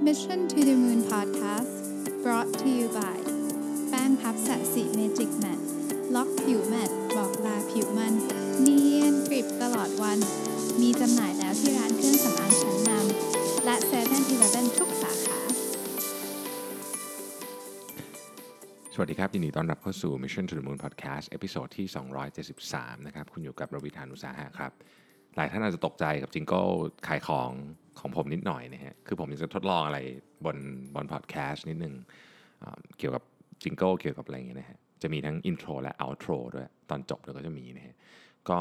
Mission to the Moon Podcast brought to you by แป้งพัฟ Sasi Magic Matte ล็อกผิว matte บอกลาผิวมัน เนียนกริบตลอดวัน มีจำหน่ายแล้วที่ร้านเครื่องสำอางชั้นนำและ7 e เ e ่ e อทุกสาขา สวัสดีครับ ยินดีต้อนรับเข้าสู่ Mission to the Moon Podcast episode ที่ 273 นะครับ คุณอยู่กับรวิศ หาญอุตสาหะครับ ลายท่านอาจจะตกใจกับ jingle ขายของของผมนิดหน่อยนะฮะคือผมจะทดลองอะไรบนบนพอดแคสต์นิดนึงอ่าเกี่ยวกับ jingle เกี่ยวกับอะไรอย่างเงี้ยนะฮะจะมีทั้ง intro และ outro ด้วยตอนจบแล้วก็จะมีนะฮะก็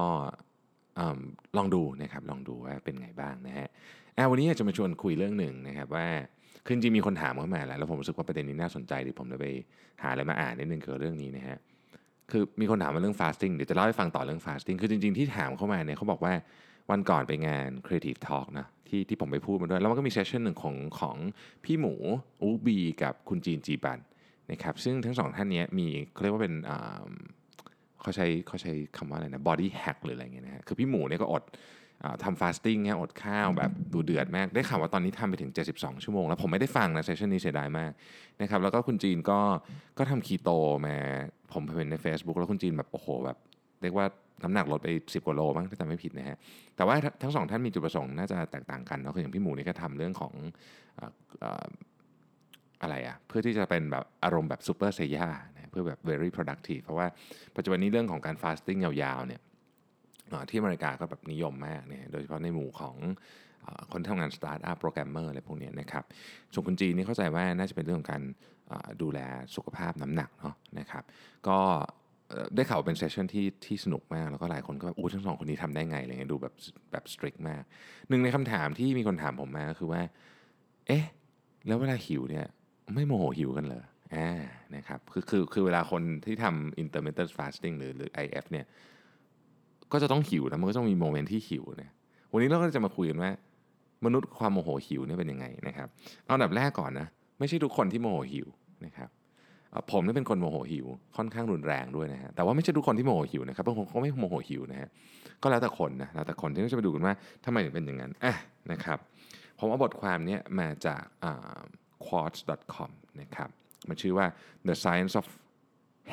ลองดูนะครับลองดูว่าเป็นไงบ้างนะฮะอะวันนี้จะมาชวนคุยเรื่องหนึ่งนะครับว่าคือจริงมีคนถามเข้ามาแล้วแล้วผมรู้สึกว่าประเด็นนี้น่าสนใจดีผมเลยไปหาอะไรมาอ่านนิดนึงเกี่ยวกับเรื่องนี้นะฮะคือมีคนถามมาเรื่อง fasting เดี๋ยวจะเล่าให้ฟังต่อเรื่อง fasting คือจริง ๆที่ถามเข้ามาเนี่ยเขาบอกว่า วันก่อนไปงาน creative talk นะที่ที่ผมไปพูดมาด้วย แล้วมันก็มี session หนึ่งของของพี่หมู Ookbee กับคุณจีน Jeban นะครับซึ่งทั้งสองท่านนี้มีเขาเรียกว่าเป็นเขาใช้เขาใช้คำว่าอะไรนะ body hack หรืออะไรเงี้ยนะฮะคือพี่หมูเนี่ยก็อดอทำ fasting เนี่ยอดข้าวแบบดูเดือดมาก ได้ข่าวว่าตอนนี้ทำไปถึง 72 ชั่วโมง แล้วผมไม่ได้ฟังนะ session นี้เสียดายมากนะครับแล้วก็คุณจีนก็ก็ทำคีโตมาผมเห็นใน Facebook แล้วคุณจีนแบบโอ้โหแบบเรียกว่า น้ำหนักลดไป 10กว่าโลมั้งถ้าจำไม่ผิดนะฮะแต่ว่าทั้งสองท่านมีจุดประสงค์น่าจะแตกต่างกันเนาะคืออย่างพี่หมูนี่ก็ทำเรื่องของอะไรอะเพื่อที่จะเป็นแบบอารมณ์แบบซูเปอร์เซย่านะเพื่อแบบ very productive เพราะว่าปัจจุบันนี้เรื่องของการ fasting ยาวๆเนี่ยที่อเมริกาก็แบบนิยมมากเนี่ยโดยเฉพาะในหมู่ของอคนทำงานสตาร์ทอัพโปรแกรมเมอร์อะไรพวกนี้นะครับส่วนคุณจีนนี่เข้าใจว่าน่าจะเป็นเรื่องของการดูแลสุขภาพน้ำหนักเนาะนะครับ ก็ ได้ข่าวเป็น session ที่ที่สนุกมาก แล้วก็หลายคนก็แบบอู้ทั้งสองคนนี้ทำได้ไงอะไรเงี้ยดูแบบแบบ strict มาก หนึ่งในคำถามที่มีคนถามผมมาก็คือว่า เอ๊ะ แล้วเวลาหิวเนี่ย ไม่โมโหหิวกันเหรออ่านะครับคือคือคือเวลาคนที่ทำ intermittent fasting หรือหรือ IF เนี่ยก็จะต้องหิวนะมันก็ต้องมี moment ที่หิวนะวันนี้เราก็จะมาคุยกันว่ามนุษย์ความโมโหหิวเนี่ยเป็นยังไงนะครับ เอาอันดับแรกก่อนนะ ไม่ใช่ทุกคนที่โมโหหิวนะครับ ผมนี่เป็นคนโมโหหิว ค่อนข้างรุนแรงด้วยนะฮะแต่ว่าไม่ใช่ทุกคนที่โมโหหิวนะครับบางคนเขาไม่โมโหหิวนะฮะก็แล้วแต่คนนะแล้วแต่คนที่จะไปดูกันว่าทำไมถึงเป็นอย่างนั้นอะนะครับผมเอาบทความนี้มาจาก quartz.com นะครับมันชื่อว่า the science of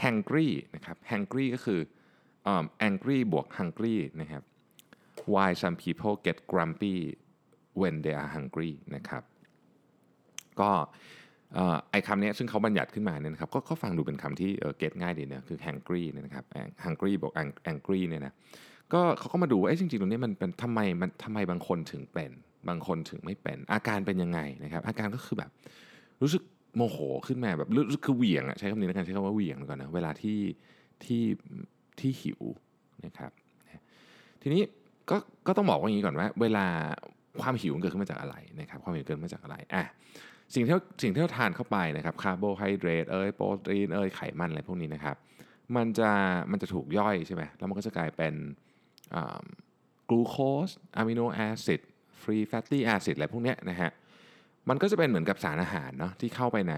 hangry นะครับ hangry ก็คือ angry บวก hungry นะครับ why some people get grumpy when they are hungry นะครับก็ ไอ้คำนี้ซึ่งเขาบัญญัติขึ้นมาเนี่ยนะครับก็ก็ฟังดูเป็นคำที่เก็ตง่ายดีนะคือ hungry เนี่ยนะครับ hungry บวก angry เนี่ยนะก็เขาก็มาดูว่าเอ้จริงๆตรงนี้มันเป็นทำไมมันทำไมบางคนถึงเป็น บางคนถึงไม่เป็น อาการเป็นยังไงนะครับ อาการก็คือแบบ รู้สึกโมโหขึ้นมาแบบรู้สึกคือเหวี่ยงอะใช้คำนี้แล้วกันใช้คำว่าเหวี่ยงก่อนนะเวลาที่ที่ที่หิวนะครับ ทีนี้ก็ก็ต้องบอกว่าอย่างนี้ก่อนว่า เวลาความหิวเกิดขึ้นมาจากอะไรนะครับ ความหิวเกิดมาจากอะไรอะ สิ่งที่เราสิ่งที่เราทานเข้าไปนะครับคาร์โบไฮเดรตเอ้ยโปรตีนเอ้ยไขมันอะไรพวกนี้นะครับมันจะมันจะถูกย่อยใช่ไหมแล้วมันก็จะกลายเป็นกลูโคส amino a cid free fatty acid อะไรพวกเนี้ยนะฮะมันก็จะเป็นเหมือนกับสารอาหารเนาะที่เข้าไปใน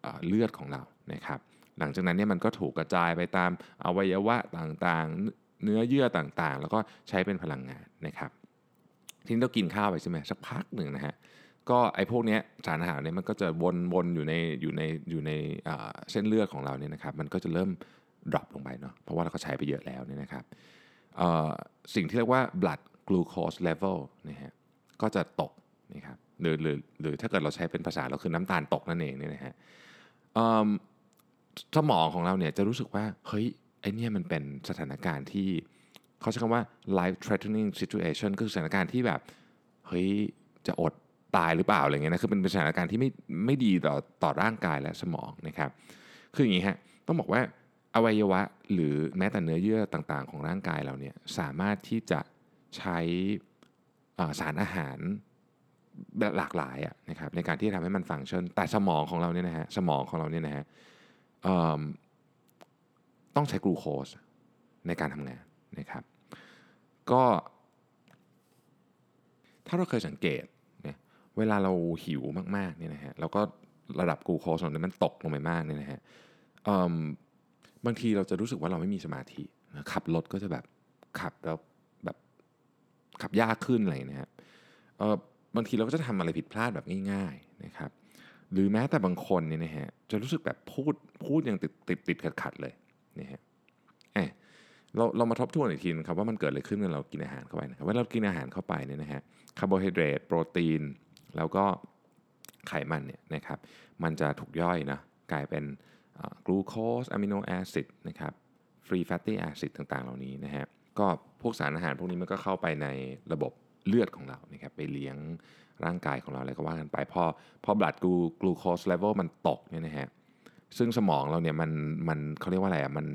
เอ่อเลือดของเรานะครับหลังจากนั้นเนี่ยมันก็ถูกกระจายไปตามอวัยวะต่างๆ เนื้อเยื่อต่างๆ แล้วก็ใช้เป็นพลังงานนะครับทีนี้เรากินข้าวไปใช่ไหมสักพักหนึ่งนะฮะ ก็ไอ้พวกนี้สารอาหารเนี่ยมันก็จะวนวนอยู่ในอยู่ในอยู่ในเส้นเลือดของเราเนี่ยนะครับมันก็จะเริ่ม drop ลงไปเนาะเพราะว่าเราก็ใช้ไปเยอะแล้วเนี่ยนะครับสิ่งที่เรียกว่า blood glucose level นะฮะก็จะตกนะครับหรือหรือหรือถ้าเกิดเราใช้เป็นภาษาเราคือน้ำตาลตกนั่นเองเนี่ยนะฮะเอิ่มสมองของเราเนี่ยจะรู้สึกว่าเฮ้ยไอเนี่ยมันเป็นสถานการณ์ที่เขาใช้คำว่า life threatening situation ก็คือสถานการณ์ที่แบบเฮ้ยจะอด ตายหรือเปล่าอะไรเงี้ยนะคือเป็นสถานการณ์ที่ไม่ไม่ดีต่อต่อร่างกายและสมองนะครับ คืออย่างนี้ฮะต้องบอกว่าอวัยวะหรือแม้แต่เนื้อเยื่อต่างๆ ของร่างกายเราเนี่ยสามารถที่จะใช้สารอาหารหลากหลายอะนะครับในการที่จะทำให้มันฟังก์ชันแต่สมองของเราเนี่ยนะฮะสมองของเราเนี่ยนะฮะต้องใช้กลูโคสในการทำงานนะครับ ก็ถ้าเราเคยสังเกต เวลาเราหิวมากๆเนี่ยนะฮะแล้วก็ระดับกูโคสของเรามันตกลงไปมากเนี่ยนะฮะบางทีเราจะรู้สึกว่าเราไม่มีสมาธิขับรถก็จะแบบขับแล้วแบบขับยากขึ้นอะไรนะฮะบางทีเราก็จะทำอะไรผิดพลาดแบบง่ายๆนะครับหรือแม้แต่บางคนเนี่ยนะฮะจะรู้สึกแบบพูดพูดยังติดติดติดขัดขัดเลยนะฮะเอ้เราเรามาทบทวนอีกทีนะครับว่ามันเกิดอะไรขึ้นเมื่อเรากินอาหารเข้าไปนะครับเวลาเรากินอาหารเข้าไปเนี่ยนะฮะคาร์โบไฮเดรตโปรตีน แล้วก็ไขมันเนี่ยนะครับมันจะถูกย่อยนะกลายเป็นกลูโคส amino acid นะครับ free fatty acid ต่างๆ เหล่านี้นะฮะก็พวกสารอาหารพวกนี้มันก็เข้าไปในระบบเลือดของเรานะครับไปเลี้ยงร่างกายของเราอะไรก็ว่ากันไป พอพอบลัดกูกลูโคสเลเวลมันตกเนี่ยนะฮะซึ่งสมองเราเนี่ยมันมันเขาเรียกว่าอะไรอะมัน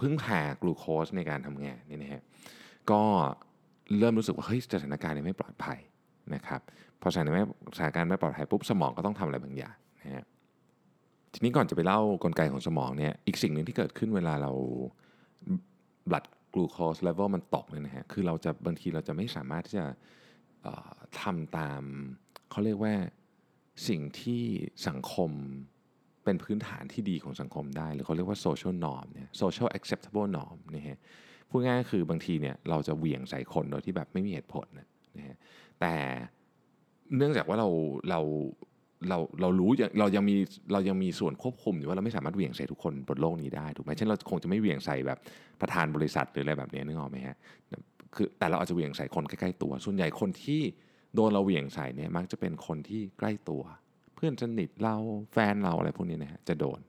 พึ่งพากลูโคสในการทำงานนี่นะฮะก็เริ่มรู้สึกว่าเฮ้ยสถานการณ์นี้ไม่ปลอดภัย นะครับพอสถานการณ์สถานการณ์ไม่ปลอดภัยปุ๊บสมองก็ต้องทำอะไรบางอย่างนะฮะทีนี้ก่อนจะไปเล่ากลไกของสมองเนี่ยอีกสิ่งหนึ่งที่เกิดขึ้นเวลาเราบลัดกลูโคสเลเวลมันตกเนี่ยนะฮะคือเราจะบางทีเราจะไม่สามารถที่จะทำตามเขาเรียกว่าสิ่งที่สังคมเป็นพื้นฐานที่ดีของสังคมได้ หรือเขาเรียกว่า social norm เนี่ย social acceptable norm นะฮะพูดง่ายๆคือบางทีเนี่ยเราจะเหวี่ยงใส่คนโดยที่แบบไม่มีเหตุผลนะฮะ แต่เนื่องจากว่าเราเราเราเรารู้เรายังมีเรายังมีส่วนควบคุมอยู่ว่าเราไม่สามารถเหวี่ยงใส่ทุกคนบนโลกนี้ได้ถูกไหมเช่นเราคงจะไม่เหวี่ยงใส่แบบประธานบริษัทหรืออะไรแบบนี้นึกออกไหมฮะคือแต่เราอาจจะเหวี่ยงใส่คนใกล้ๆตัว ส่วนใหญ่คนที่โดนเราเหวี่ยงใส่เนี่ยมักจะเป็นคนที่ใกล้ตัว เพื่อนสนิทเราแฟนเราอะไรพวกนี้นะฮะจะโดน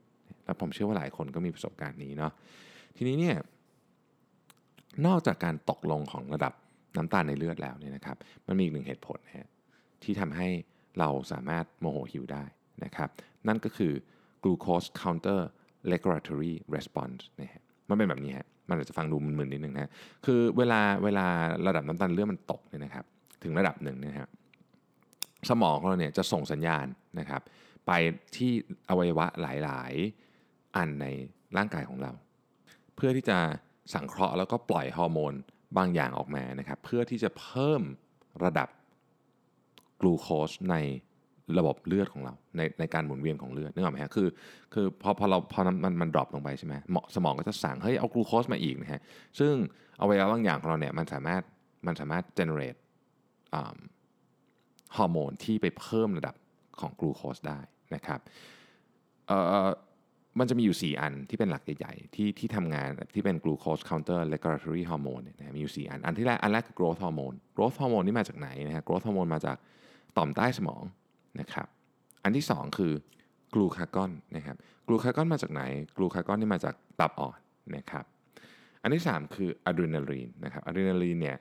แล้วผมเชื่อว่าหลายคนก็มีประสบการณ์นี้เนาะทีนี้เนี่ยนอกจากการตกลงของระดับ น้ำตาลในเลือดแล้วเนี่ยนะครับ มันมีอีกหนึ่งเหตุผลนะฮะที่ทำให้เราสามารถโมโหหิวได้นะครับ นั่นก็คือ glucose counter regulatory response นะฮะมันเป็นแบบนี้ฮะมันอาจจะฟังดูมึนๆนิดนึงนะคือเวลาเวลาระดับน้ำตาลเลือดมันตกเนี่ยนะครับ ถึงระดับหนึ่งนะครับสมองของเราเนี่ยจะส่งสัญญาณนะครับ ไปที่อวัยวะหลาย ๆ อันในร่างกายของเรา เพื่อที่จะสังเคราะห์แล้วก็ปล่อยฮอร์โมน บางอย่างออกมานะครับเพื่อที่จะเพิ่มระดับกลูโคสในระบบเลือดของเราในในการหมุนเวียนของเลือดนึกออกไหมฮะคือคือพอพอเราพอมันมัน drop ลงไปใช่ไหมสมองก็จะสั่งเฮ้ยเอากลูโคสมาอีกนะฮะซึ่งอวัยวะบางอย่างของเราเนี่ยมันสามารถมันสามารถ generate ฮอร์โมนที่ไปเพิ่มระดับของกลูโคสได้นะครับเอ่อ มันจะมีอยู่ 4 อันที่เป็นหลักใหญ่ๆที่ที่ทำงานที่เป็น glucose counter regulatory hormone เนี่ยนะมีอยู่ 4 อัน อันที่แรกอันแรกคือ growth hormone growth hormone นี่มาจากไหนนะฮะ growth hormone มาจากต่อมใต้สมองนะครับอันที่ 2 คือกลูคากอนนะครับกลูคากอนมาจากไหนกลูคากอนนี่มาจากตับอ่อนนะครับอันที่ 3 คืออะดรีนาลีนนะครับอะดรีนาลีนเนี่ย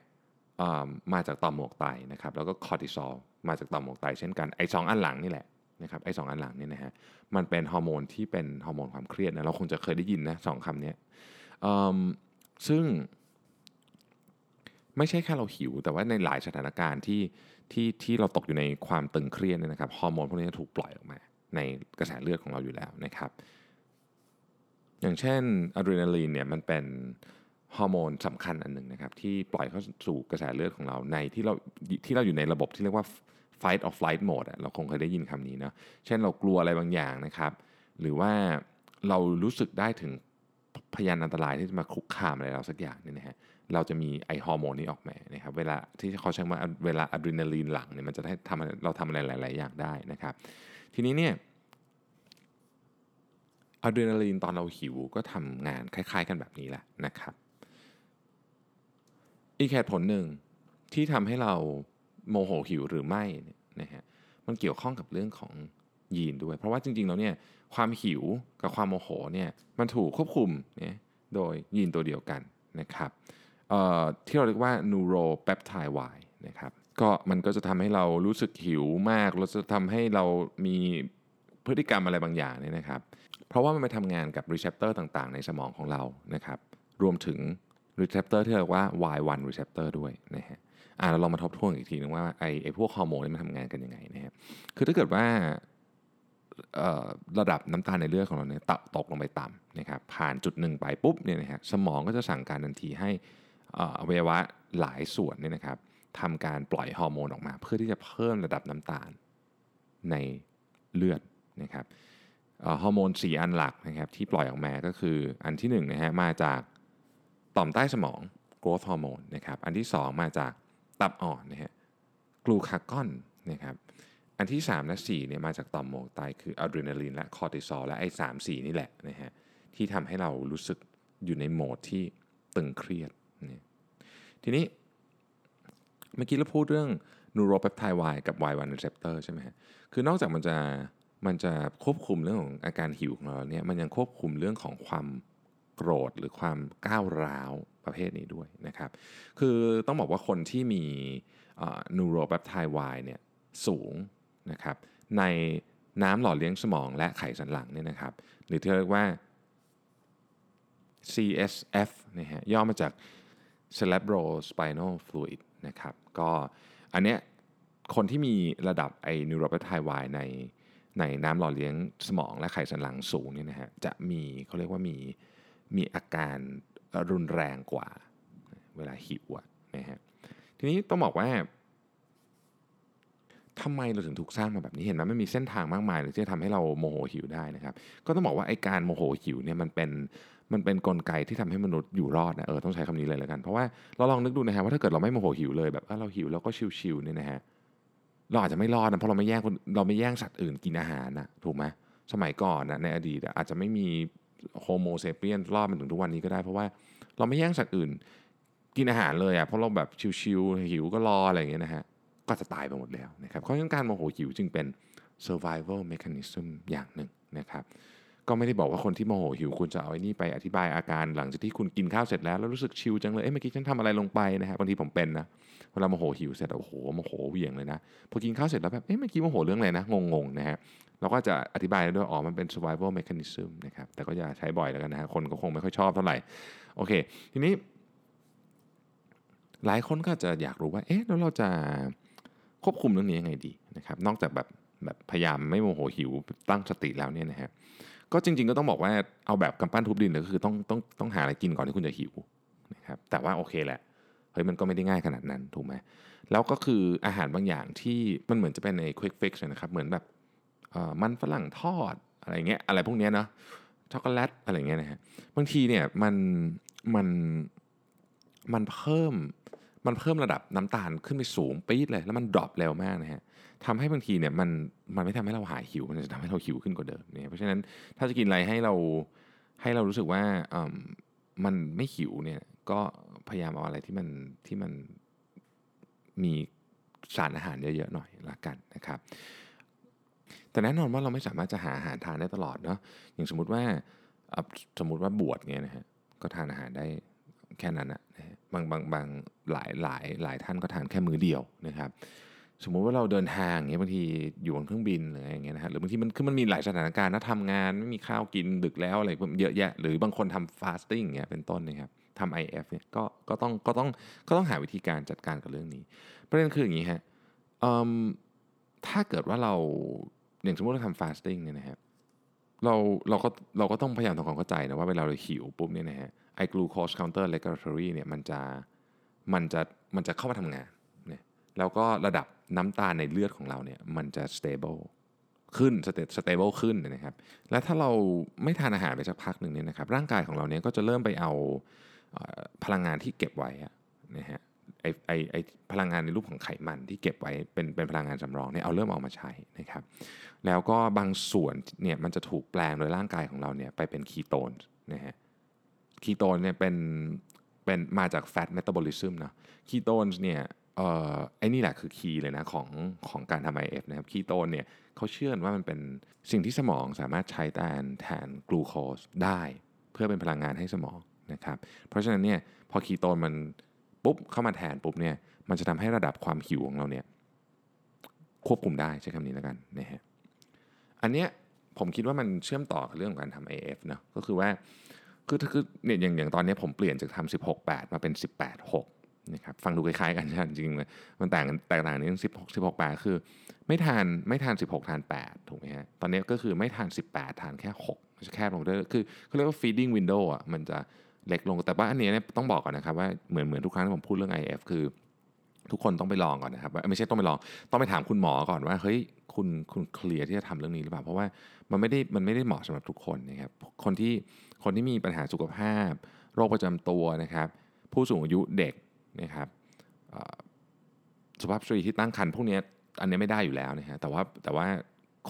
มาจากต่อมหมวกไตนะครับแล้วก็คอร์ติซอลมาจากต่อมหมวกไตเช่นกันไอ้สองอันหลังนี่แหละ นะครับไอ้สองอันหลังเนี่ยนะฮะมันเป็นฮอร์โมนที่เป็นฮอร์โมนความเครียดนะเราคงจะเคยได้ยินนะสองคำนี้ซึ่งไม่ใช่แค่เราหิว แต่ว่าในหลายสถานการณ์ที่ที่ที่เราตกอยู่ในความตึงเครียดนะครับฮอร์โมนพวกนี้ถูกปล่อยออกมา ในกระแสเลือดของเราอยู่แล้วนะครับ อย่างเช่นอะดรีนาลีนเนี่ยมันเป็นฮอร์โมนสำคัญอันหนึ่งนะครับที่ปล่อยเข้าสู่กระแสเลือดของเราในที่เราที่เราอยู่ในระบบที่เรียกว่า fight or flight mode เราคงเคยได้ยินคำนี้นะเช่นเรากลัวอะไรบางอย่างนะครับ หรือว่าเรารู้สึกได้ถึงพยานอันตรายที่จะมาคุกคามอะไรเราสักอย่างนี่นะฮะเราจะมีไอ้ฮอร์โมนนี้ออกมานะครับเวลาที่เขาใช้ว่าเวลาอะดรีนาลีนหลั่งเนี่ยมันจะได้ทำเราทำอะไรหลาย ๆ อย่างได้นะครับ ทีนี้เนี่ยอะดรีนาลีนตอนเราหิวก็ทำงานคล้าย ๆ กันแบบนี้แหละนะครับ อีกเหตุผลหนึ่งที่ทำให้เรา โมโหหิวหรือไม่นะฮะมันเกี่ยวข้องกับเรื่องของยีนด้วย เพราะว่าจริงๆแล้วเนี่ยความหิวกับความโมโหเนี่ยมันถูกควบคุมเนี่ยโดยยีนตัวเดียวกันนะครับที่เราเรียกว่า neuropeptide Y นะครับก็มันก็จะทำให้เรารู้สึกหิวมากเราจะทำให้เรามีพฤติกรรมอะไรบางอย่างเนี่ยนะครับ เพราะว่ามันไปทำงานกับ receptor ต่างๆ ในสมองของเรานะครับ รวมถึง receptor ที่เรียกว่า Y1 receptor ด้วยนะฮะ อ่าเราลองมาทบทวนอีกทีนึงว่าไอ้ไอ้พวกฮอร์โมนนี่มันทำงานกันยังไงนะครับคือถ้าเกิดว่าระดับน้ำตาลในเลือดของเราเนี่ยตกลงไปต่ำนะครับผ่านจุดหนึ่งไปปุ๊บเนี่ยนะฮะสมองก็จะสั่งการทันทีให้อวัยวะหลายส่วนเนี่ยนะครับทำการปล่อยฮอร์โมนออกมา เพื่อที่จะเพิ่มระดับน้ำตาลในเลือดนะครับฮอร์โมน 4 อันหลักนะครับที่ปล่อยออกมาก็คืออันที่1นะฮะมาจากต่อมใต้สมอง growth hormone นะครับอันที่ 2 มาจาก ตับอ่อนนะฮะกลูคากอนนะครับอันที่ 3 และ4เนี่ยมาจากต่อมหมวกไตคืออะดรีนาลีนและคอร์ติซอลและไอ้สามสี่นี่แหละนะฮะที่ทำให้เรารู้สึกอยู่ในโหมดที่ตึงเครียดนี่ทีนี้เมื่อกี้เราพูดเรื่องนูโรเปปไทด์ Y กับ Y1 receptor ใช่ไหมฮะคือนอกจากมันจะมันจะควบคุมเรื่องของอาการหิวของเราเนี่ยมันยังควบคุมเรื่องของความโกรธหรือความก้าวร้าว ประเภทนี้ด้วยนะครับ คือต้องบอกว่าคนที่มีนูโรเปปไทด์ Y เนี่ยสูงนะครับในน้ำหล่อเลี้ยงสมองและไขสันหลังเนี่ยนะครับ หรือที่เรียกว่า CSF นะฮะย่อมาจาก cerebrospinal fluid นะครับก็อันเนี้ยคนที่มีระดับไอ้นิวโรปไทด์วในในน้ำหล่อเลี้ยงสมองและไขสันหลังสูงเนี่ยนะฮะจะมีเขาเรียกว่ามีมีอาการ รุนแรงกว่าเวลาหิวนะฮะทีนี้ต้องบอกว่าทำไมเราถึงถูกสร้างมาแบบนี้เห็นไหมมันมีเส้นทางมากมายเลยที่จะทำให้เราโมโหหิวได้นะครับ ก็ต้องบอกว่าไอ้การโมโหหิวเนี่ยมันเป็นมันเป็นกลไกที่ทำให้มนุษย์อยู่รอดนะเออต้องใช้คำนี้เลยแล้วกัน เพราะว่าเราลองนึกดูนะฮะว่าถ้าเกิดเราไม่โมโหหิวเลยแบบเราหิวแล้วก็ชิวๆเนี่ยนะฮะเราอาจจะไม่รอดนะเพราะเราไม่แย่งคนเราไม่แย่งสัตว์อื่นกินอาหารนะถูกไหมสมัยก่อนนะในอดีตอาจจะไม่มี Homo sapien รอดมาถึงทุกวันนี้ก็ได้ เพราะว่าเราไม่แย่งสัตว์อื่น กินอาหารเลยอะเพราะเราแบบชิวๆหิวก็รออะไรอย่างเงี้ยนะฮะก็จะตายไปหมดแล้วนะครับเพราะฉะนั้นการโมโหหิวจึงเป็น survival mechanism อย่างหนึ่งนะครับ ก็ไม่ได้บอกว่าคนที่โมโหหิวคุณจะเอาไอ้นี่ไปอธิบายอาการหลังจากที่คุณกินข้าวเสร็จแล้วแล้วรู้สึกชิลจังเลยเอ๊ะเมื่อกี้ฉันทำอะไรลงไปนะฮะบางทีผมเป็นนะเวลาโมโหหิวเสร็จโอ้โหโมโหเหวี่ยงเลยนะพอกินข้าวเสร็จแล้วแบบเอ๊ะเมื่อกี้โมโหเรื่องอะไรนะงงๆนะฮะเราก็จะอธิบายด้วยอ๋อมันเป็น survival mechanism นะครับแต่ก็อย่าใช้บ่อยแล้วกันนะฮะคนก็คงไม่ค่อยชอบเท่าไหร่โอเค ทีนี้ หลายคนก็จะอยากรู้ว่าเอ๊ะแล้วเราจะควบคุมเรื่องนี้ยังไงดีนะครับนอกจากแบบแบบพยายามไม่โมโหหิวตั้งสติแล้วเนี่ยนะฮะ ก็จริง ๆ ก็ต้องบอกว่าเอาแบบกำปั้นทุบดินเลยก็คือต้องต้องต้องหาอะไรกินก่อนที่คุณจะหิวนะครับแต่ว่าโอเคแหละเฮ้ยมันก็ไม่ได้ง่ายขนาดนั้นถูกไหมแล้วก็คืออาหารบางอย่างที่มันเหมือนจะเป็นใน quick fix นะครับเหมือนแบบมันฝรั่งทอดอะไรเงี้ยอะไรพวกเนี้ยเนาะช็อกโกแลตอะไรเงี้ยนะฮะบางทีเนี่ยมันมันมันเพิ่ม มันเพิ่มระดับน้ำตาลขึ้นไปสูงปี๊ดเลย แล้วมัน drop เร็วมากนะฮะทำให้บางทีเนี่ยมันมันไม่ทำให้เราหายหิว มันจะทำให้เราหิวขึ้นกว่าเดิมเนี่ยเพราะฉะนั้นถ้าจะกินอะไรให้เราให้เรารู้สึกว่ามันไม่หิวเนี่ยก็พยายามเอาอะไรที่มันที่มันมีสารอาหารเยอะๆหน่อยละกันนะครับ แต่แน่นอนว่าเราไม่สามารถจะหาอาหารทานได้ตลอดเนาะอย่างสมมติว่าสมมติว่าบวชเงี้ยนะฮะก็ทานอาหารได้แค่นั้นนะ บางบางบางหลายหลายหลายท่านก็ทานแค่มื้อเดียวนะครับ สมมุติว่าเราเดินทางเงี้ยบางทีอยู่บนเครื่องบินหรืออะไรเงี้ยนะฮะหรือบางทีมันคือมันมีหลายสถานการณ์นะทำงานไม่มีข้าวกินดึกแล้วอะไรเยอะแยะ หรือบางคนทำฟาสติ้งเงี้ยเป็นต้นนะครับทำ IF เอฟเนี่ยก็ก็ต้องก็ต้องก็ต้องหาวิธีการจัดการกับเรื่องนี้ ประเด็นคืออย่างนี้ฮะถ้าเกิดว่าเราอย่างสมมติเราทำ fasting เนี่ยนะฮะเราเราก็เราก็ต้องพยายามทำความเข้าใจนะว่าเวลาเราหิวปุ๊บเนี่ยนะฮะ ไอกลูโคสคานเตอร์เลก r ทอรี่เนี่ยมันจะมันจะมันจะเข้ามาทำงานเนี่ยแล้วก็ระดับน้ำตาลในเลือดของเราเนี่ยมันจะ stable ขึ้น stable ขึ้นนะครับ และถ้าเราไม่ทานอาหารไปสักพักหนึ่งเนี่ยนะครับร่างกายของเราเนี่ยก็จะเริ่มไปเอาพลังงานที่เก็บไว้นะฮะไอไอไอพลังงานในรูปของไขมันที่เก็บไว้เป็นเป็นพลังงานสำรองเนี่ยเอาเริ่มเอามาใช้นะครับ แล้วก็บางส่วนเนี่ยมันจะถูกแปลงโดยร่างกายของเราเนี่ยไปเป็นคีโตนนะฮะ คีโตนเนี่ยเป็นเป็นมาจาก fat metabolism นะคีโตนเนี่ยเอ่อไอ้นี่แหละคือ key เลยนะของของการทำ IF นะครับคีโตนเนี่ยเขาเชื่อว่ามันเป็นสิ่งที่สมองสามารถใช้แทนแทนกลูโคสได้ เพื่อเป็นพลังงานให้สมองนะครับเพราะฉะนั้นเนี่ยพอคีโตนมันปุ๊บเข้ามาแทนปุ๊บเนี่ยมันจะทำให้ระดับความหิวของเราเนี่ยควบคุมได้ใช้คำนี้แล้วกันนะฮะอันเนี้ยผมคิดว่ามันเชื่อมต่อกับเรื่องของการทำ AF นะก็คือว่า คือคือเนี่ยอย่างอย่างตอนนี้ผมเปลี่ยนจากทำ16 8มาเป็น18 6นะครับฟังดูคล้ายๆกันใช่จริงเลยมันต่างแตกต่างนิดนึง16 16 8คือ ไม่ทานไม่ทาน16ทาน8ถูกไหมฮะตอนนี้ก็คือไม่ทาน18ทานแค่6จะแคบลงด้วยคือเขาเรียกว่า feeding window อะมันจะเล็กลงแต่ว่าอันนี้เนี่ยต้องบอกก่อนนะครับว่าเหมือนเหมือนทุกครั้งที่ผมพูดเรื่อง IF คือ ทุกคนต้องไปลองก่อนนะครับไม่ใช่ต้องไปลองต้องไปถามคุณหมอก่อนว่าเฮ้ยคุณคุณเคลียร์ที่จะทำเรื่องนี้หรือเปล่าเพราะว่ามันไม่ได้มันไม่ได้เหมาะสำหรับทุกคนนะครับคนที่ คนที่มีปัญหาสุขภาพ โรคประจำตัวนะครับ ผู้สูงอายุเด็กนะครับสุภาพสตรีที่ตั้งครรภ์พวกนี้อันนี้ไม่ได้อยู่แล้วนะฮะแต่ว่าแต่ว่า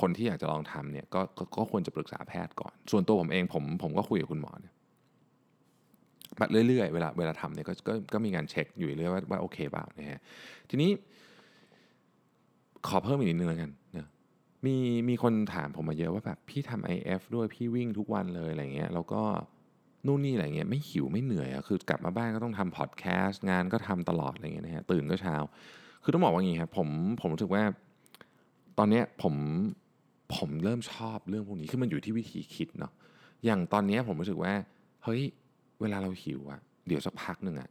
คนที่อยากจะลองทำเนี่ยก็ก็ก็ควรจะปรึกษาแพทย์ก่อน ส่วนตัวผมเองผมผมก็คุยกับคุณหมอเนี่ยแบบเรื่อยๆเวลาเวลาทำเนี่ยก็ก็ก็มีการเช็คอยู่เรื่อยว่าว่าโอเคเปล่านะฮะทีนี้ขอเพิ่มอีกนิดนึงแล้วกันนะ มีมีคนถามผมมาเยอะว่าแบบพี่ทำ IF ด้วยพี่วิ่งทุกวันเลยอะไรเงี้ยแล้วก็นู่นนี่อะไรเงี้ยไม่หิวไม่เหนื่อยอะคือกลับมาบ้านก็ต้องทำพอดแคสต์งานก็ทำตลอดอะไรเงี้ยนะฮะตื่นก็เช้า คือต้องบอกว่าอย่างี้ครับผมผมรู้สึกว่า ตอนเนี้ยผมผมเริ่มชอบเรื่องพวกนี้คือมันอยู่ที่วิธีคิดเนาะอย่างตอนเนี้ยผมรู้สึกว่าเฮ้ยเวลาเราหิวอะเดี๋ยวสักพักหนึ่งอะ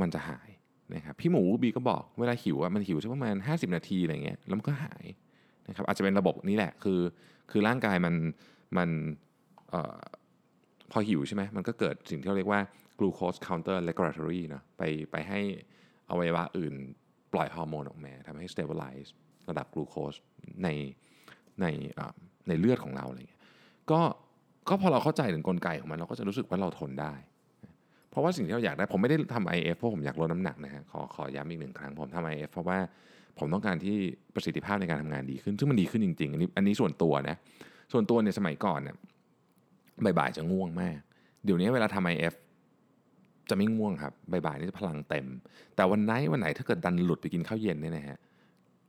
มันจะหายนะครับพี่หมูบีก็บอกเวลาหิวอะมันหิวสักประมาณ 50 นาทีอะไรเงี้ยแล้วมันก็หาย นะครับอาจจะเป็นระบบนี้แหละคือคือร่างกายมันมันออพอหิวใช่ไหมมันก็เกิดสิ่งที่เราเรียกว่า glucose counter regulatory เนาะไปไปให้อวัยวะอื่นปล่อยฮอร์โมนออกมาทำให้ stabilize ระดับกลูโคสในในในเลือดของเราอะไรเงี้ยก็ก็พอเราเข้าใจถึงกลไกของมันเราก็จะรู้สึกว่าเราทนได้ เพราะว่าสิ่งที่เราอยากได้ผมไม่ได้ทำ IF เพราะผมอยากลดน้ำหนักนะฮะขอขอย้ำอีกหนึ่งครั้งผมทำ IF เพราะว่า ผมต้องการที่ประสิทธิภาพในการทำงานดีขึ้น ซึ่งมันดีขึ้นจริงๆ อันนี้อันนี้ส่วนตัวนะ ส่วนตัวเนี่ยสมัยก่อนเนี่ยบ่ายๆจะง่วงมาก เดี๋ยวนี้เวลาทำ IF จะไม่ง่วงครับบ่ายๆนี่จะพลังเต็ม แต่วันไหนวันไหนถ้าเกิดดันหลุดไปกินข้าวเย็นเนี่ยนะฮะ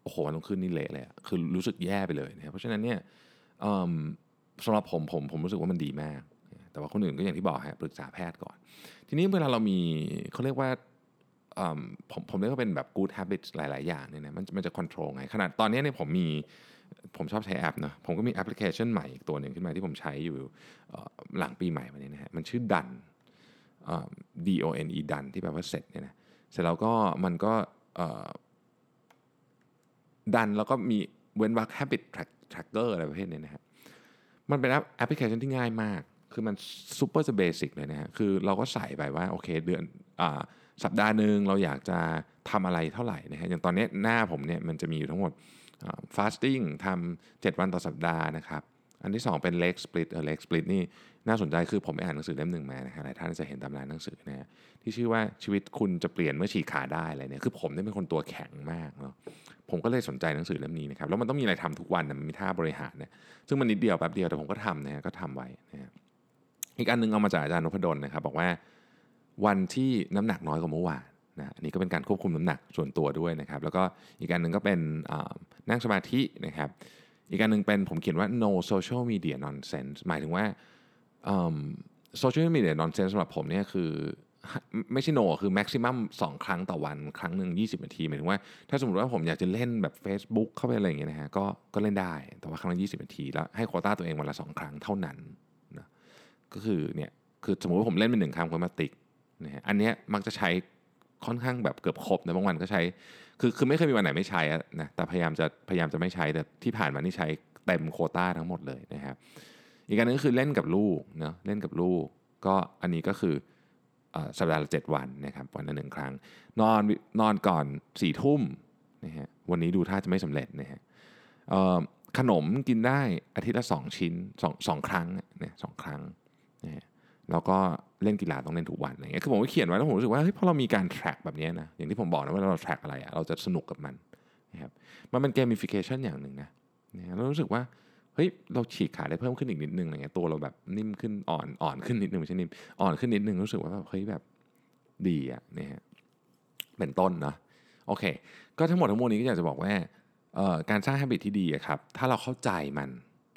โอ้โหวันรุ่งขึ้นนี่เละเลยคือรู้สึกแย่ไปเลยนะเพราะฉะนั้นเนี่ยสำหรับผมผมผมรู้สึกว่ามันดีมาก แต่ว่าคนอื่นก็อย่างที่บอกฮะปรึกษาแพทย์ก่อน ทีนี้เวลาเรามีเขาเรียกว่า ผมผมเรียกว่าเป็นแบบ good habit หลาย ๆ อย่างเนี่ยนะมันมันจะ control ไง ขนาดตอนนี้เนี่ยผมมีผมชอบใช้แอปนะผมก็มีแอปพลิเคชันใหม่อีกตัวหนึ่งขึ้นมาที่ผมใช้อยู่หลังปีใหม่มาเนี่ยนะฮะมันชื่อดัน D O N E ดันที่แปลว่าเสร็จเนี่ยนะเสร็จแล้วก็มันก็ Done แล้วก็มีเว้นวรรค habit tracker อะไรประเภทเนี้นะฮะมันเป็นแอปแอปพลิเคชันที่ง่ายมาก คือมัน super basic เลยนะฮะคือเราก็ใส่ไปว่าโอเคเดือนอา สัปดาห์หนึ่งเราอยากจะทำอะไรเท่าไหร่นะฮะอย่างตอนนี้หน้าผมเนี่ยมันจะมีอยู่ทั้งหมด fasting ทำ7 วันต่อสัปดาห์นะครับ อันที่ 2 เป็น leg split เออ leg split นี่น่าสนใจคือผมไปอ่านหนังสือเล่มหนึ่งมานะฮะหลายท่านจะเห็นตำราหนังสือนะฮะที่ชื่อว่าชีวิตคุณจะเปลี่ยนเมื่อฉีกขาได้อะไรเนี่ยคือผมเนี่ยเป็นคนตัวแข็งมากเนาะผมก็เลยสนใจหนังสือเล่มนี้นะครับแล้วมันต้องมีอะไรทำทุกวันนะมันมีท่าบริหารเนี่ยซึ่งมันนิดเดียวแป๊บเดียวแต่ผมก็ทำนะฮะก็ทำไว้นะฮะอีกอันหนึงเอามาจากอาจารย์นพดลนะครับบอกว่า วันที่น้ำหนักน้อยกว่าเมื่อวานนะอันนี้ก็เป็นการควบคุมน้ำหนักส่วนตัวด้วยนะครับ แล้วก็อีกอันหนึ่งก็เป็นนั่งสมาธินะครับ อีกอันหนึ่งเป็นผมเขียนว่า no social media nonsense หมายถึงว่าโซเชียลมีเดีย nonsense สำหรับผมเนี่ยคือไม่ใช่ no คือ maximum 2ครั้งต่อวัน ครั้งหนึ่ง20 นาที หมายถึงว่า ถ้าสมมติว่าผมอยากจะเล่นแบบ Facebook เข้าไปอะไรอย่างเงี้ยนะฮะก็ก็เล่นได้ แต่ว่าครั้งละ20 นาที แล้วให้โควต้าตัวเองวันละ 2 ครั้งเท่านั้นนะก็คือเนี่ยคือสมมติว่าผมเล่นเป็นหนึ่งครั้งผมมาติก นะฮะอันเนี้ยมักจะใช้ค่อนข้างแบบเกือบครบนะบางวันก็ใช้ คือคือไม่เคยมีวันไหนไม่ใช้นะแต่พยายามจะพยายามจะไม่ใช้แต่ที่ผ่านมานี่ใช้เต็มโคต้าทั้งหมดเลยนะครับอีกอันนึงก็คือเล่นกับลูกเนาะเล่นกับลูก ก็อันนี้ก็คือสัปดาห์ละเจ็ดวันนะครับวันละหนึ่งครั้ง นอนนอนก่อนสี่ทุ่มนะฮะวันนี้ดูท่าจะไม่สำเร็จนะฮะขนมกินได้อาทิตย์ละสองชิ้นสองสองครั้งเนี่ยสองครั้งนะฮะ แล้วก็เล่นกีฬาต้องเล่นทุกวันอะไรเงี้ยคือผมก็เขียนไว้แล้วผมรู้สึกว่าเฮ้ยพอเรามีการ track แบบนี้นะอย่างที่ผมบอกนะว่าเรา track อะไรอะเราจะสนุกกับมันนะครับมันเป็น gamification อย่างหนึ่งนะนะฮะแล้วรู้สึกว่าเฮ้ยเราฉีกขาได้เพิ่มขึ้นอีกนิดนึงอะไรเงี้ยตัวเราแบบนิ่มขึ้นอ่อนอ่อนขึ้นนิดนึงไม่ใช่นิ่มอ่อนขึ้นนิดนึงรู้สึกว่าแบบเฮ้ยแบบดีอะเนี่ยฮะเป็นต้นเนาะโอเค ก็ทั้งหมดทั้งมวลนี้ก็อยากจะบอกว่าการสร้าง habit ที่ดีครับถ้าเราเข้าใจมัน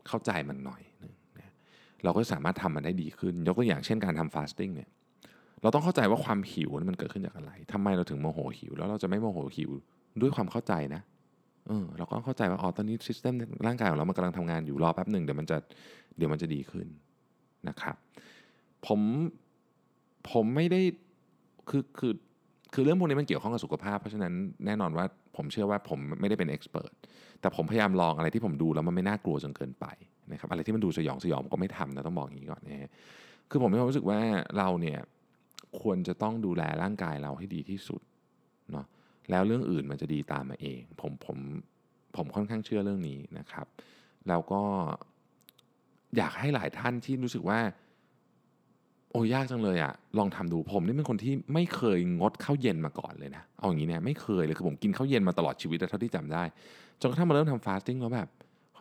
เข้าใจมันหน่อย เราก็สามารถทำมันได้ดีขึ้น ยกตัวอย่างเช่นการทำ fasting เนี่ยเราต้องเข้าใจว่าความหิวนั้นมันเกิดขึ้นจากอะไรทำไมเราถึงโมโหหิว แล้วเราจะไม่โมโหหิวด้วยความเข้าใจนะเออเราก็ต้องเข้าใจว่าอ๋อตอนนี้ซิสเต็มร่างกายของเรามันกำลังทำงานอยู่รอแป๊บหนึ่งเดี๋ยวมันจะเดี๋ยวมันจะดีขึ้นนะครับ ผมผมไม่ได้คือคือคือเรื่องพวกนี้มันเกี่ยวข้องกับสุขภาพ เพราะฉะนั้นแน่นอนว่าผมเชื่อว่าผมไม่ได้เป็นเอ็กซ์เพรสแต่ผมพยายามลองอะไรที่ผมดูแล้วมันไม่น่ากลัวจนเกินไป นะครับอะไรที่มันดูสยองสยองผมก็ไม่ทำนะต้องบอกอย่างนี้ก่อนนะฮะคือผมมีความรู้สึกว่าเราเนี่ยควรจะต้องดูแลร่างกายเราให้ดีที่สุดเนาะแล้วเรื่องอื่นมันจะดีตามมาเอง ผมผมผมค่อนข้างเชื่อเรื่องนี้นะครับ แล้วก็อยากให้หลายท่านที่รู้สึกว่า โอ้ยากจังเลยอะลองทำดูผมนี่เป็นคนที่ไม่เคยงดข้าวเย็นมาก่อนเลยนะ เอาอย่างนี้เนี่ยไม่เคยเลยคือผมกินข้าวเย็นมาตลอดชีวิตเท่าที่จำได้จนกระทั่งมาเริ่มทำฟาสติ้งแล้วแบบ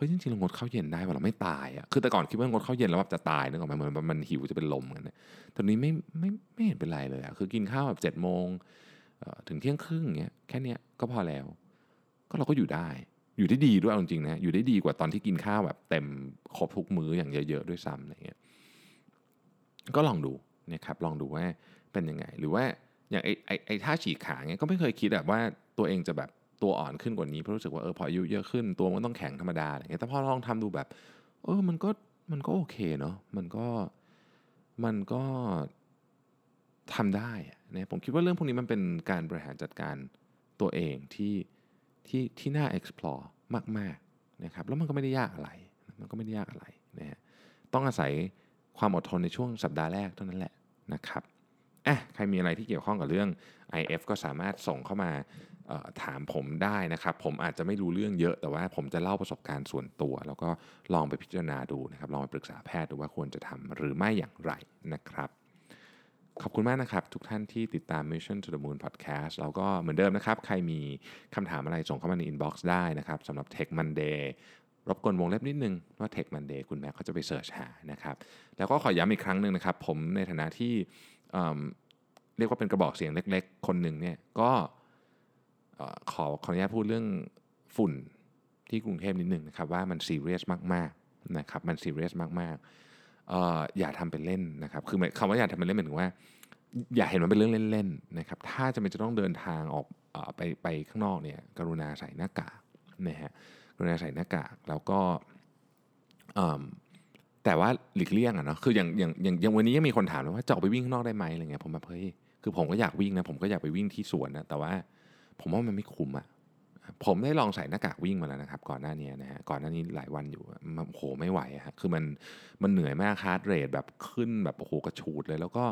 ฮ้ยจริงๆเรางดข้าวเย็นได้ว่าเราไม่ตายอะคือแต่ก่อนคิดว่างดข้าวเย็นแล้วแบบจะตายนึกออกไหมเหมือนมันหิวจะเป็นลมกันนะตอนนี้ไม่ไม่ไม่เห็นเป็นไรเลยอะคือกินข้าวแบบเจ็ดโมงถึงเที่ยงครึ่งเงี้ยแค่เนี้ยก็พอแล้ว ก็เราก็อยู่ได้อยู่ได้ดีด้วยจริงๆนะอยู่ได้ดีกว่าตอนที่กินข้าวแบบเต็มครบทุกมื้ออย่างเยอะๆด้วยซ้ำอะไรเงี้ยก็ลองดูนะครับลองดูว่าเป็นยังไง หรือว่าอย่างไอไอ้ไอ้ท่าฉีกขาเงี้ยก็ไม่เคยคิดแบบว่าตัวเองจะแบบ ตัวอ่อนขึ้นกว่านี้เพราะรู้สึกว่าเออพออายุเยอะขึ้นตัวมันต้องแข็งธรรมดาอะไรเงี้ยแต่พอลองทำดูแบบ เออมันก็มันก็โอเคเนาะมันก็มันก็ทำได้นะผมคิดว่าเรื่องพวกนี้มันเป็นการบริหารจัดการตัวเองที่ที่ที่น่า explore มากๆนะครับแล้วมันก็ไม่ได้ยากอะไร มันก็ไม่ได้ยากอะไรนะฮะต้องอาศัยความอดทนในช่วงสัปดาห์แรกเท่านั้นแหละนะครับอะใครมีอะไรที่เกี่ยวข้องกับเรื่อง IF ก็สามารถส่งเข้ามา ถามผมได้นะครับ ผมอาจจะไม่รู้เรื่องเยอะ แต่ว่าผมจะเล่าประสบการณ์ส่วนตัว แล้วก็ลองไปพิจารณาดูนะครับ ลองไปปรึกษาแพทย์ดูว่าควรจะทำหรือไม่อย่างไรนะครับ ขอบคุณมากนะครับ ทุกท่านที่ติดตาม Mission to the Moon Podcast แล้วก็เหมือนเดิมนะครับ ใครมีคำถามอะไรส่งเข้ามาใน inbox ได้นะครับสำหรับ Tech Monday รบกวนวงเล็บนิดนึงว่า Tech Monday คุณแม่เขาจะไปเสิร์ชหานะครับ แล้วก็ขอย้ำอีกครั้งหนึ่งนะครับ ผมในฐานะที่เรียกว่าเป็นกระบอกเสียงเล็ก ๆ คนหนึ่งเนี่ยก็ ขอขออนุญาตพูดเรื่องฝุ่นที่กรุงเทพนิดหนึ่งนะครับว่ามันซีเรียสมากๆนะครับมันซีเรียสมากๆอย่าทำเป็นเล่นนะครับคือคำว่าอย่าทำเป็นเล่นหมายถึงว่า อย่าเห็นมันเป็นเรื่องเล่นๆนะครับถ้าจะเป็นจะต้องเดินทางออกไปไปข้างนอกเนี่ยกรุณาใส่หน้ากากนะฮะกรุณาใส่หน้ากากแล้วก็แต่ว่าหลีกเลี่ยงอะเนาะคืออย่างอย่างอย่างอย่างวันนี้ยังมีคนถามเลยว่าจะออกไปวิ่งข้างนอกได้ไหมอะไรเงี้ยผมแบบเฮ้ยคือผมก็อยากวิ่งนะผมก็อยากไปวิ่งที่สวนนะแต่ว่า ผมว่ามันไม่คุ้มอะผมได้ลองใส่หน้ากากวิ่งมาแล้วนะครับ ก่อนหน้านี้นะฮะก่อนหน้านี้หลายวันอยู่มันโหไม่ไหวฮะคือมันมันเหนื่อยมาก heart rate แบบขึ้นแบบโอ้โหกระฉูดเลย แล้วก็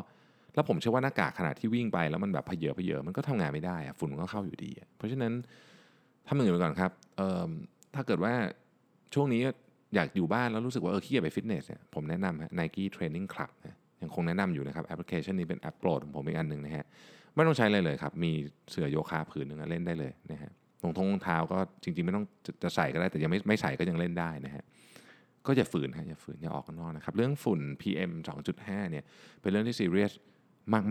แล้วผมเชื่อว่าหน้ากากขนาดที่วิ่งไป แล้วมันแบบเพเยอะเพเยอะมันก็ทำงานไม่ได้อะฝุ่นมันก็เข้าอยู่ดี เพราะฉะนั้นทำหนึ่งไปก่อนครับเอ่อถ้าเกิดว่าช่วงนี้อยากอยู่บ้านแล้วรู้สึกว่าเออขี้เกียจไปฟิตเนสเนี่ยผมแนะนำฮะ Nike Training Club นะยังคงแนะนำอยู่นะครับแอปพลิเคชันนี้เป็นแอปโปรดของผมอีกอันหนึ่งนะฮะ ไม่ต้องใช้เลยเลยครับ มีเสื่อโยคะผืนหนึ่งเล่นได้เลยนะฮะรองทงรองเท้าก็จริง ๆ ไม่ต้องจะใส่ก็ได้แต่ยังไม่ไม่ใส่ก็ยังเล่นได้นะฮะก็อย่าฝืนฮะอย่าฝืนอย่าออกข้างนอกนะครับ เรื่องฝุ่น PM 2.5เนี่ยเป็นเรื่องที่ซีเรียส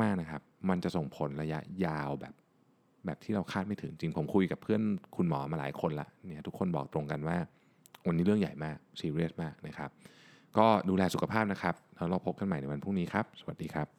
มากๆนะครับ มันจะส่งผลระยะยาวแบบแบบที่เราคาดไม่ถึงจริงผมคุยกับเพื่อนคุณหมอมาหลายคนละเนี่ยทุกคนบอกตรงกันว่าวันนี้เรื่องใหญ่มากซีเรียสมากนะครับ ก็ดูแลสุขภาพนะครับแล้วเราพบกันใหม่ในวันพรุ่งนี้ครับ สวัสดีครับ